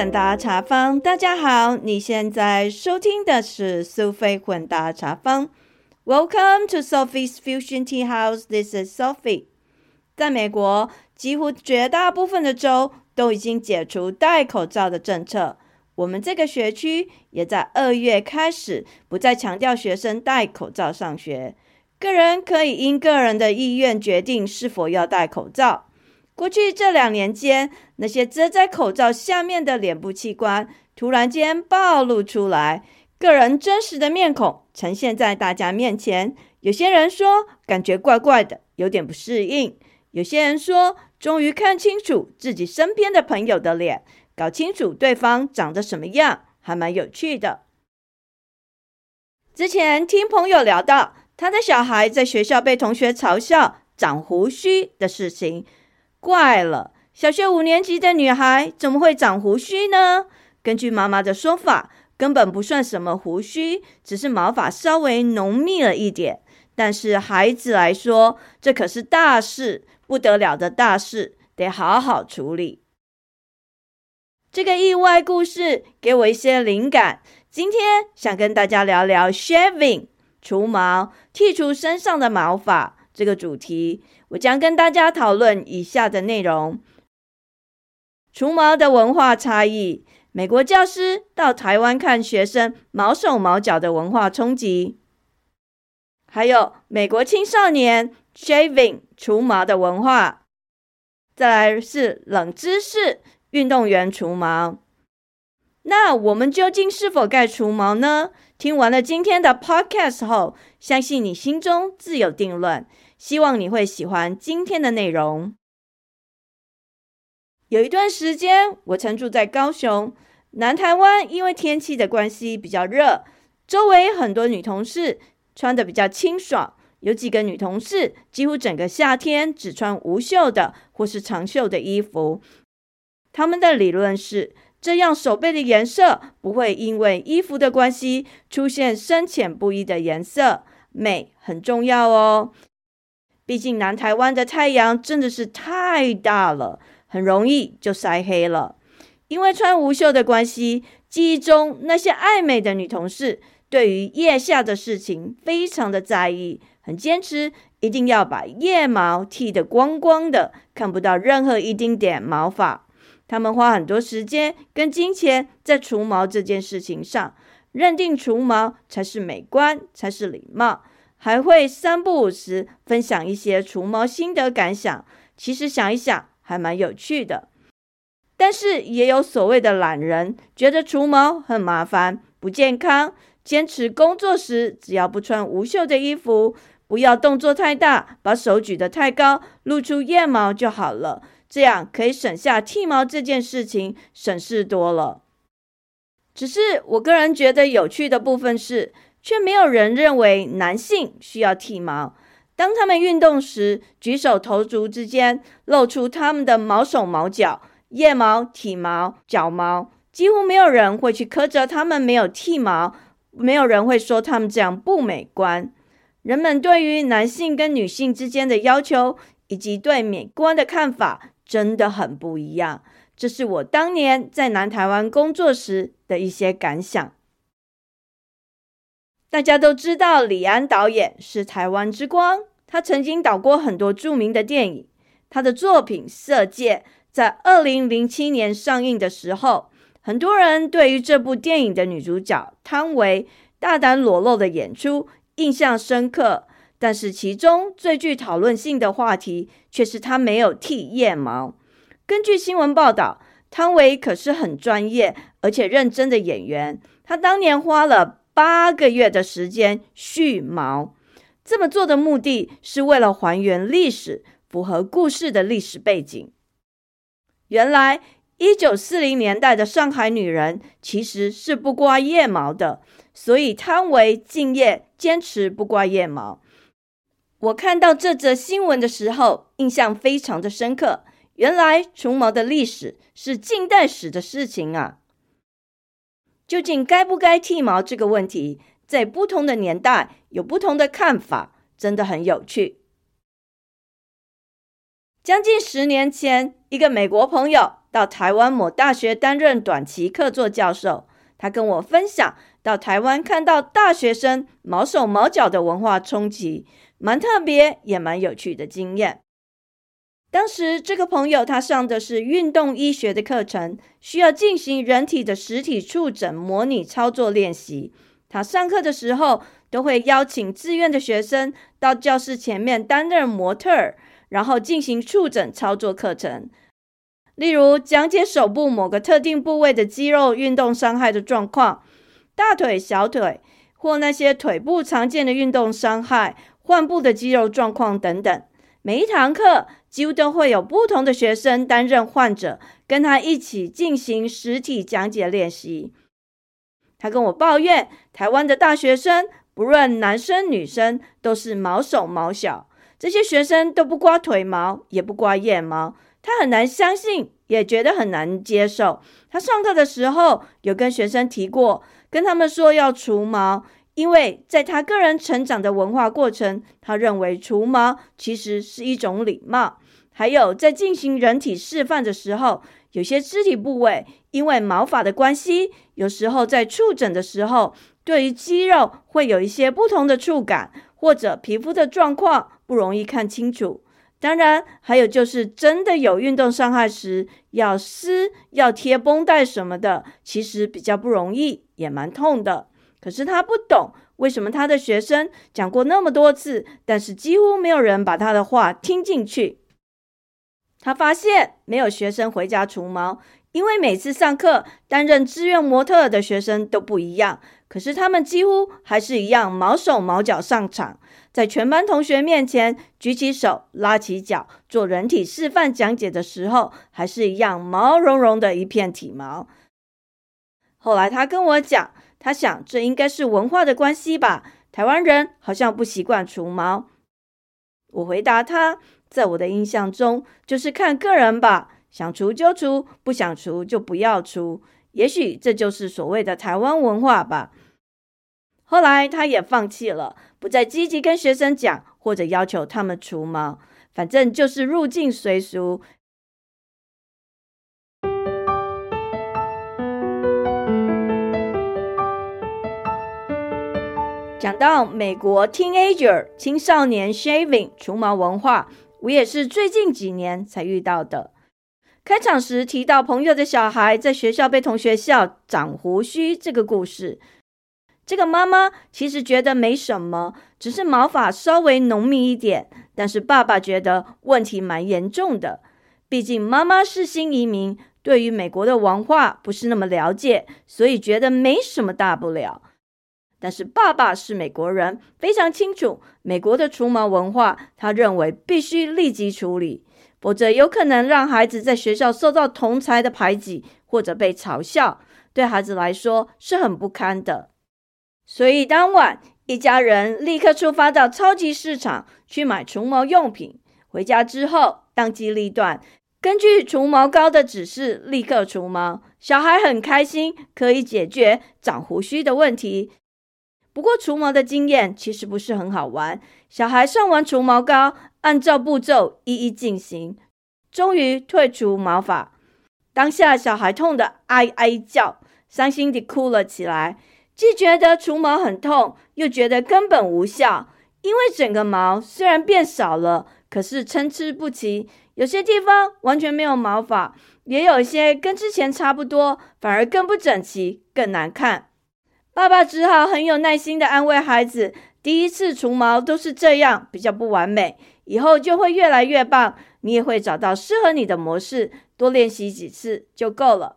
混搭茶坊，大家好，你现在收听的是苏菲混搭茶坊。Welcome to Sophie's Fusion Tea House. This is Sophie. 在美国，几乎绝大部分的州都已经解除戴口罩的政策。我们这个学区也在二月开始不再强调学生戴口罩上学，个人可以因个人的意愿决定是否要戴口罩。过去这两年间，那些遮在口罩下面的脸部器官突然间暴露出来，个人真实的面孔呈现在大家面前。有些人说感觉怪怪的，有点不适应；有些人说终于看清楚自己身边的朋友的脸，搞清楚对方长得什么样，还蛮有趣的。之前听朋友聊到他的小孩在学校被同学嘲笑长胡须的事情。怪了，小学五年级的女孩怎么会长胡须呢？根据妈妈的说法，根本不算什么胡须，只是毛发稍微浓密了一点。但是孩子来说，这可是大事，不得了的大事，得好好处理。这个意外故事给我一些灵感，今天想跟大家聊聊 shaving 除毛，剔除身上的毛发这个主题。我将跟大家讨论以下的内容：除毛的文化差异，美国教师到台湾看学生毛手毛脚的文化冲击，还有美国青少年 shaving 除毛的文化。再来是冷知识：运动员除毛。那我们究竟是否该除毛呢？听完了今天的 podcast 后，相信你心中自有定论。希望你会喜欢今天的内容。有一段时间，我曾住在高雄南台湾，因为天气的关系比较热，周围很多女同事穿的比较清爽，有几个女同事几乎整个夏天只穿无袖的或是长袖的衣服。他们的理论是，这样手背的颜色不会因为衣服的关系出现深浅不一的颜色，美很重要哦。毕竟南台湾的太阳真的是太大了，很容易就晒黑了。因为穿无袖的关系，记忆中那些爱美的女同事对于腋下的事情非常的在意，很坚持一定要把腋毛剃得光光的，看不到任何一丁点毛发。他们花很多时间跟金钱在除毛这件事情上，认定除毛才是美观，才是礼貌。还会三不五时分享一些除毛心得感想，其实想一想还蛮有趣的。但是也有所谓的懒人，觉得除毛很麻烦、不健康，坚持工作时只要不穿无袖的衣服，不要动作太大，把手举得太高，露出腋毛就好了，这样可以省下剃毛这件事情，省事多了。只是我个人觉得有趣的部分是。却没有人认为男性需要剃毛。当他们运动时，举手投足之间露出他们的毛手毛脚、腋毛、体毛、脚毛，几乎没有人会去苛责他们没有剃毛，没有人会说他们这样不美观。人们对于男性跟女性之间的要求以及对美观的看法真的很不一样。这是我当年在南台湾工作时的一些感想。大家都知道李安导演是台湾之光，他曾经导过很多著名的电影。他的作品《色戒》在二零零七年上映的时候，很多人对于这部电影的女主角汤唯大胆裸露的演出印象深刻。但是其中最具讨论性的话题却是她没有剃腋毛。根据新闻报道，汤唯可是很专业而且认真的演员，她当年花了。八个月的时间蓄毛，这么做的目的是为了还原历史，符合故事的历史背景。原来，一九四零年代的上海女人其实是不刮腋毛的，所以汤唯敬业坚持不刮腋毛。我看到这则新闻的时候，印象非常的深刻。原来除毛的历史是近代史的事情啊。究竟该不该剃毛这个问题，在不同的年代有不同的看法，真的很有趣。将近十年前，一个美国朋友到台湾某大学担任短期客座教授，他跟我分享到台湾看到大学生毛手毛脚的文化冲击，蛮特别也蛮有趣的经验。当时这个朋友他上的是运动医学的课程，需要进行人体的实体触诊模拟操作练习。他上课的时候都会邀请自愿的学生到教室前面担任模特儿，然后进行触诊操作课程。例如讲解手部某个特定部位的肌肉运动伤害的状况，大腿、小腿或那些腿部常见的运动伤害、患部的肌肉状况等等。每一堂课几乎都会有不同的学生担任患者，跟他一起进行实体讲解练习。他跟我抱怨，台湾的大学生不论男生女生都是毛手毛脚，这些学生都不刮腿毛，也不刮腋毛。他很难相信，也觉得很难接受。他上课的时候有跟学生提过，跟他们说要除毛。因为在他个人成长的文化过程，他认为除毛其实是一种礼貌。还有在进行人体示范的时候，有些肢体部位因为毛发的关系，有时候在触诊的时候，对于肌肉会有一些不同的触感，或者皮肤的状况不容易看清楚。当然，还有就是真的有运动伤害时，要撕、要贴绷带什么的，其实比较不容易，也蛮痛的。可是他不懂为什么他的学生讲过那么多次，但是几乎没有人把他的话听进去。他发现没有学生回家除毛，因为每次上课担任志愿模特的学生都不一样，可是他们几乎还是一样毛手毛脚上场，在全班同学面前举起手、拉起脚做人体示范讲解的时候，还是一样毛茸茸的一片体毛。后来他跟我讲。他想，这应该是文化的关系吧。台湾人好像不习惯除毛。我回答他，在我的印象中，就是看个人吧，想除就除，不想除就不要除。也许这就是所谓的台湾文化吧。后来他也放弃了，不再积极跟学生讲，或者要求他们除毛，反正就是入境随俗。讲到美国 teenager 青少年 shaving 除毛文化，我也是最近几年才遇到的。开场时提到朋友的小孩在学校被同学笑长胡须这个故事，这个妈妈其实觉得没什么，只是毛发稍微浓密一点，但是爸爸觉得问题蛮严重的。毕竟妈妈是新移民，对于美国的文化不是那么了解，所以觉得没什么大不了。但是爸爸是美国人，非常清楚美国的除毛文化。他认为必须立即处理，否则有可能让孩子在学校受到同才的排挤或者被嘲笑，对孩子来说是很不堪的。所以当晚，一家人立刻出发到超级市场去买除毛用品。回家之后，当机立断，根据除毛膏的指示，立刻除毛。小孩很开心，可以解决长胡须的问题。不过除毛的经验其实不是很好玩。小孩上完除毛膏，按照步骤一一进行，终于退除毛发。当下小孩痛得哀哀叫，伤心地哭了起来。既觉得除毛很痛，又觉得根本无效，因为整个毛虽然变少了，可是参差不齐，有些地方完全没有毛发，也有一些跟之前差不多，反而更不整齐，更难看。爸爸只好很有耐心的安慰孩子：“第一次除毛都是这样，比较不完美，以后就会越来越棒。你也会找到适合你的模式，多练习几次就够了。”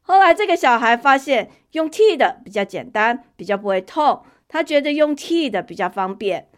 后来这个小孩发现用剃的比较简单，比较不会痛，他觉得用剃的比较方便。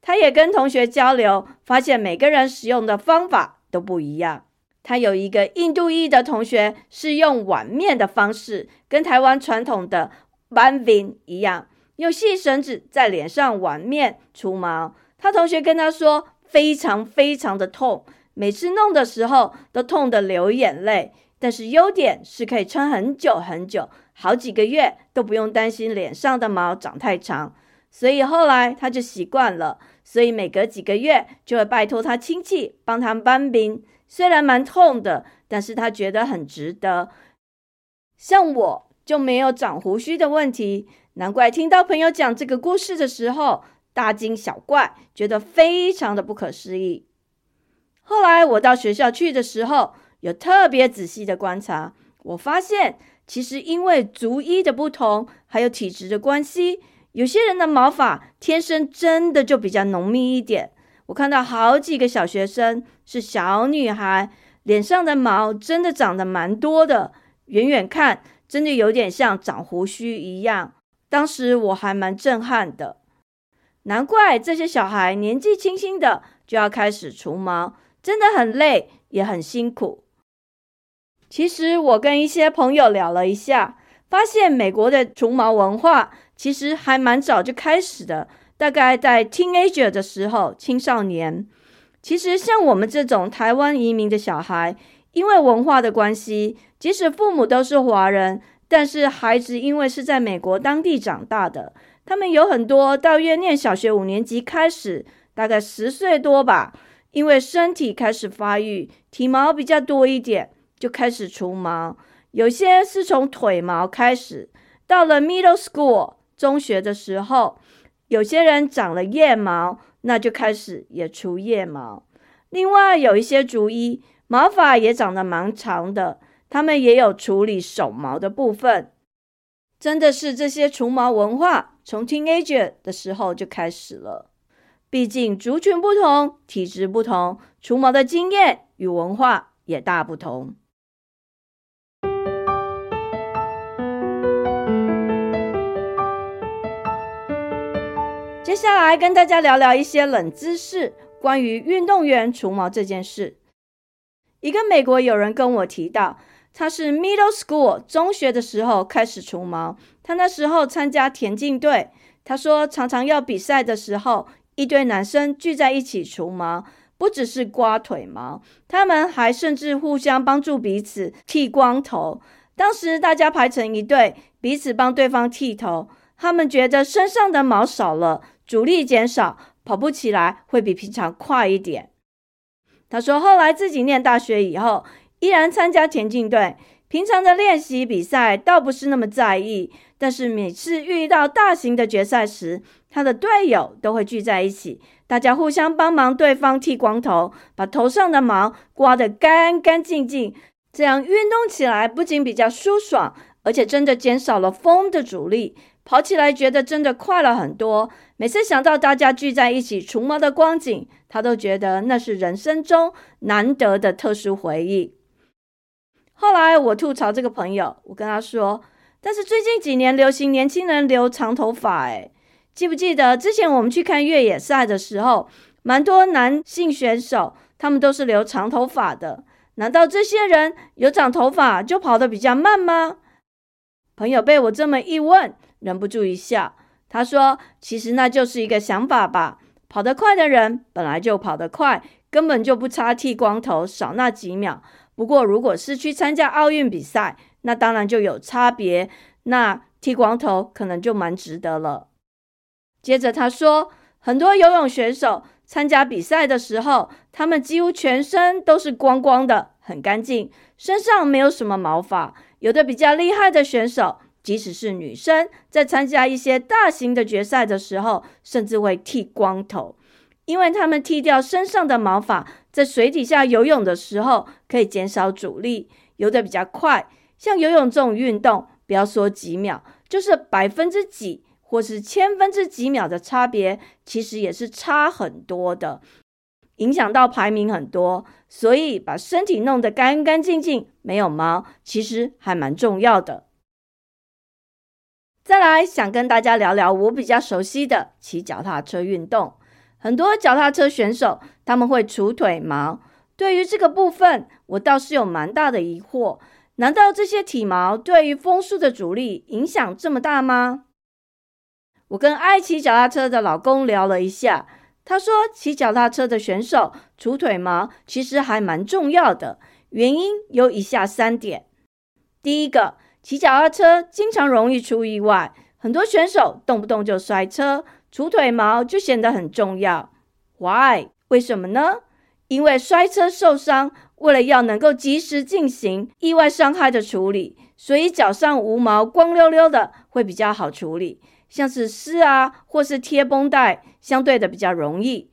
他也跟同学交流，发现每个人使用的方法都不一样。他有一个印度裔的同学是用碗面的方式，跟台湾传统的。班 n 一样，用细绳子在脸上挽面除毛。他同学跟他说，非常非常的痛，每次弄的时候都痛得流眼泪。但是优点是可以撑很久很久，好几个月都不用担心脸上的毛长太长。所以后来他就习惯了。所以每隔几个月就会拜托他亲戚帮他搬兵。虽然蛮痛的，但是他觉得很值得。像我就没有长胡须的问题，难怪听到朋友讲这个故事的时候大惊小怪，觉得非常的不可思议。后来我到学校去的时候，有特别仔细的观察，我发现其实因为族裔的不同，还有体质的关系，有些人的毛发天生真的就比较浓密一点。我看到好几个小学生是小女孩，脸上的毛真的长得蛮多的，远远看真的有点像长胡须一样。当时我还蛮震撼的，难怪这些小孩年纪轻轻的就要开始除毛，真的很累也很辛苦。其实我跟一些朋友聊了一下，发现美国的除毛文化其实还蛮早就开始的。大概在 teenager 的时候，青少年，其实像我们这种台湾移民的小孩，因为文化的关系，即使父母都是华人，但是孩子因为是在美国当地长大的，他们有很多到约念小学五年级开始，大概十岁多吧，因为身体开始发育，体毛比较多一点，就开始除毛。有些是从腿毛开始，到了 middle school 中学的时候。有些人长了腋毛，那就开始也除腋毛。另外有一些族医毛发也长得蛮长的，他们也有处理手毛的部分。真的是这些除毛文化从 teenager 的时候就开始了。毕竟族群不同，体质不同，除毛的经验与文化也大不同。接下来跟大家聊聊一些冷知识，关于运动员除毛这件事。一个美国友人跟我提到，他是 middle school 中学的时候开始除毛。他那时候参加田径队，他说常常要比赛的时候，一堆男生聚在一起除毛，不只是刮腿毛，他们还甚至互相帮助彼此剃光头。当时大家排成一队，彼此帮对方剃头，他们觉得身上的毛少了。阻力减少，跑步起来会比平常快一点。他说，后来自己念大学以后，依然参加田径队。平常的练习比赛倒不是那么在意，但是每次遇到大型的决赛时，他的队友都会聚在一起，大家互相帮忙对方剃光头，把头上的毛刮得干干净净。这样运动起来不仅比较舒爽，而且真的减少了风的阻力。跑起来觉得真的快了很多。每次想到大家聚在一起除毛的光景，他都觉得那是人生中难得的特殊回忆。后来我吐槽这个朋友，我跟他说：“但是最近几年流行年轻人留长头发，诶，记不记得之前我们去看越野赛的时候，蛮多男性选手他们都是留长头发的。难道这些人有长头发就跑得比较慢吗？”朋友被我这么一问。忍不住一笑，他说：“其实那就是一个想法吧。跑得快的人本来就跑得快，根本就不差剃光头少那几秒。不过，如果是去参加奥运比赛，那当然就有差别。那剃光头可能就蛮值得了。”接着他说：“很多游泳选手参加比赛的时候，他们几乎全身都是光光的，很干净，身上没有什么毛发。有的比较厉害的选手。”即使是女生在参加一些大型的决赛的时候，甚至会剃光头，因为他们剃掉身上的毛发，在水底下游泳的时候可以减少阻力，游得比较快。像游泳这种运动，不要说几秒，就是百分之几或是千分之几秒的差别，其实也是差很多的，影响到排名很多。所以把身体弄得干干净净，没有毛，其实还蛮重要的。再来想跟大家聊聊我比较熟悉的骑脚踏车运动。很多脚踏车选手他们会除腿毛，对于这个部分我倒是有蛮大的疑惑。难道这些体毛对于风速的阻力影响这么大吗？我跟爱骑脚踏车的老公聊了一下，他说骑脚踏车的选手除腿毛其实还蛮重要的，原因有以下三点。第一个。骑脚踏车经常容易出意外，很多选手动不动就摔车，除腿毛就显得很重要。Why？为什么呢？因为摔车受伤，为了要能够及时进行意外伤害的处理，所以脚上无毛、光溜溜的会比较好处理。像是撕啊，或是贴绷带，相对的比较容易。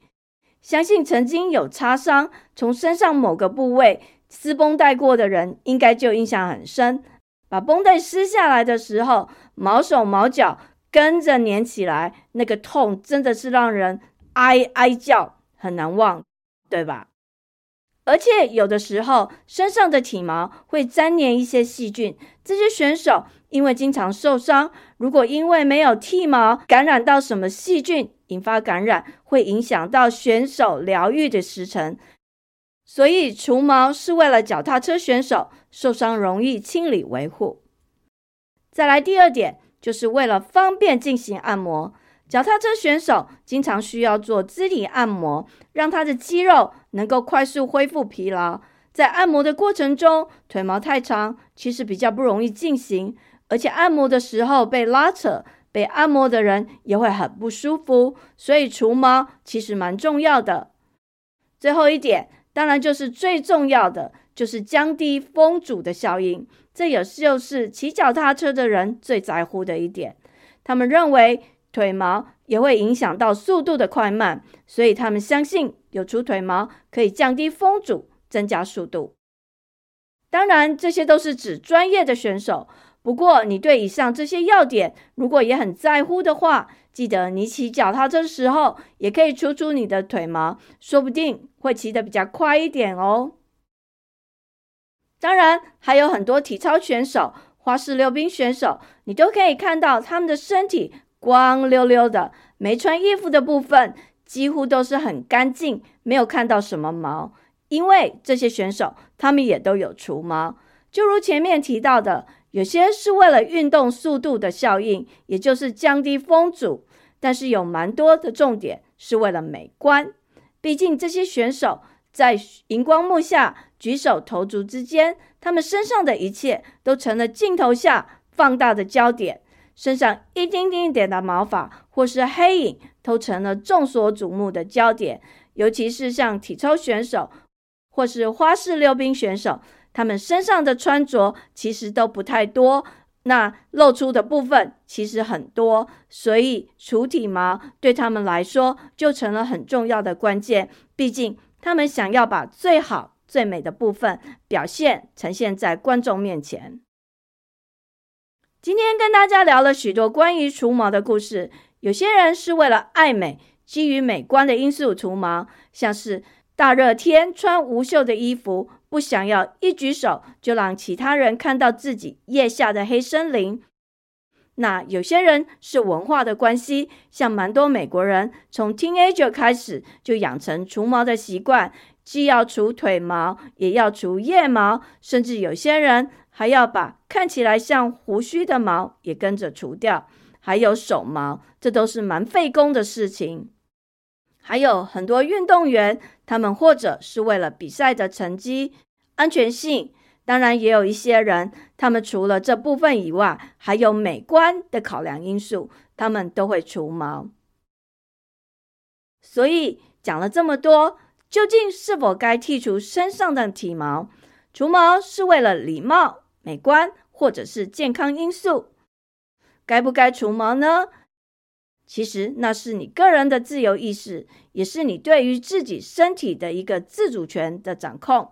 相信曾经有擦伤，从身上某个部位撕绷带过的人，应该就印象很深。把绷带撕下来的时候，毛手毛脚跟着粘起来，那个痛真的是让人哀哀叫，很难忘，对吧？而且有的时候身上的体毛会粘连一些细菌，这些选手因为经常受伤，如果因为没有剃毛，感染到什么细菌，引发感染，会影响到选手疗愈的时程。所以除毛是为了脚踏车选手受伤容易清理维护。再来第二点，就是为了方便进行按摩。脚踏车选手经常需要做肢体按摩，让他的肌肉能够快速恢复疲劳。在按摩的过程中，腿毛太长，其实比较不容易进行，而且按摩的时候被拉扯，被按摩的人也会很不舒服。所以除毛其实蛮重要的。最后一点，当然就是最重要的，就是降低风阻的效应。这也就是骑脚踏车的人最在乎的一点。他们认为。腿毛也会影响到速度的快慢，所以他们相信有除腿毛可以降低风阻，增加速度。当然，这些都是指专业的选手。不过，你对以上这些要点如果也很在乎的话，记得你骑脚踏车的时候也可以除除你的腿毛，说不定会骑得比较快一点哦。当然，还有很多体操选手、花式溜冰选手，你都可以看到他们的身体。光溜溜的，没穿衣服的部分几乎都是很干净，没有看到什么毛。因为这些选手他们也都有除毛，就如前面提到的，有些是为了运动速度的效应，也就是降低风阻；但是有蛮多的重点是为了美观。毕竟这些选手在荧光幕下举手投足之间，他们身上的一切都成了镜头下放大的焦点。身上一丁丁点的毛发或是黑影，都成了众所瞩目的焦点。尤其是像体操选手或是花式溜冰选手，他们身上的穿着其实都不太多，那露出的部分其实很多，所以除体毛对他们来说就成了很重要的关键。毕竟他们想要把最好最美的部分表现呈现在观众面前。今天跟大家聊了许多关于除毛的故事。有些人是为了爱美，基于美观的因素除毛，像是大热天穿无袖的衣服，不想要一举手就让其他人看到自己腋下的黑森林。那有些人是文化的关系，像蛮多美国人从 teenager 开始就养成除毛的习惯，既要除腿毛，也要除腋毛，甚至有些人。还要把看起来像胡须的毛也跟着除掉，还有手毛，这都是蛮费工的事情。还有很多运动员，他们或者是为了比赛的成绩、安全性，当然也有一些人，他们除了这部分以外，还有美观的考量因素，他们都会除毛。所以讲了这么多，究竟是否该剔除身上的体毛？除毛是为了礼貌。美观或者是健康因素，该不该除毛呢？其实那是你个人的自由意识，也是你对于自己身体的一个自主权的掌控。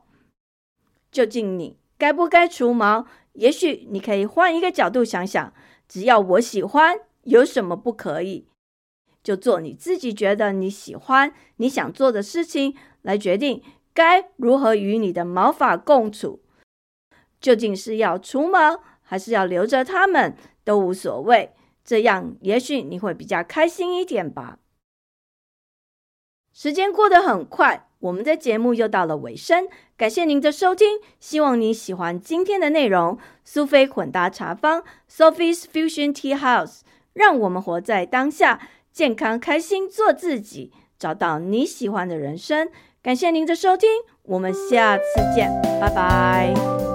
究竟你该不该除毛？也许你可以换一个角度想想：只要我喜欢，有什么不可以？就做你自己觉得你喜欢、你想做的事情，来决定该如何与你的毛发共处。究竟是要除毛，还是要留着它们，都无所谓。这样也许你会比较开心一点吧。时间过得很快，我们的节目又到了尾声。感谢您的收听，希望你喜欢今天的内容。苏菲混搭茶坊 （Sophie's Fusion Tea House），让我们活在当下，健康开心，做自己，找到你喜欢的人生。感谢您的收听，我们下次见，拜拜。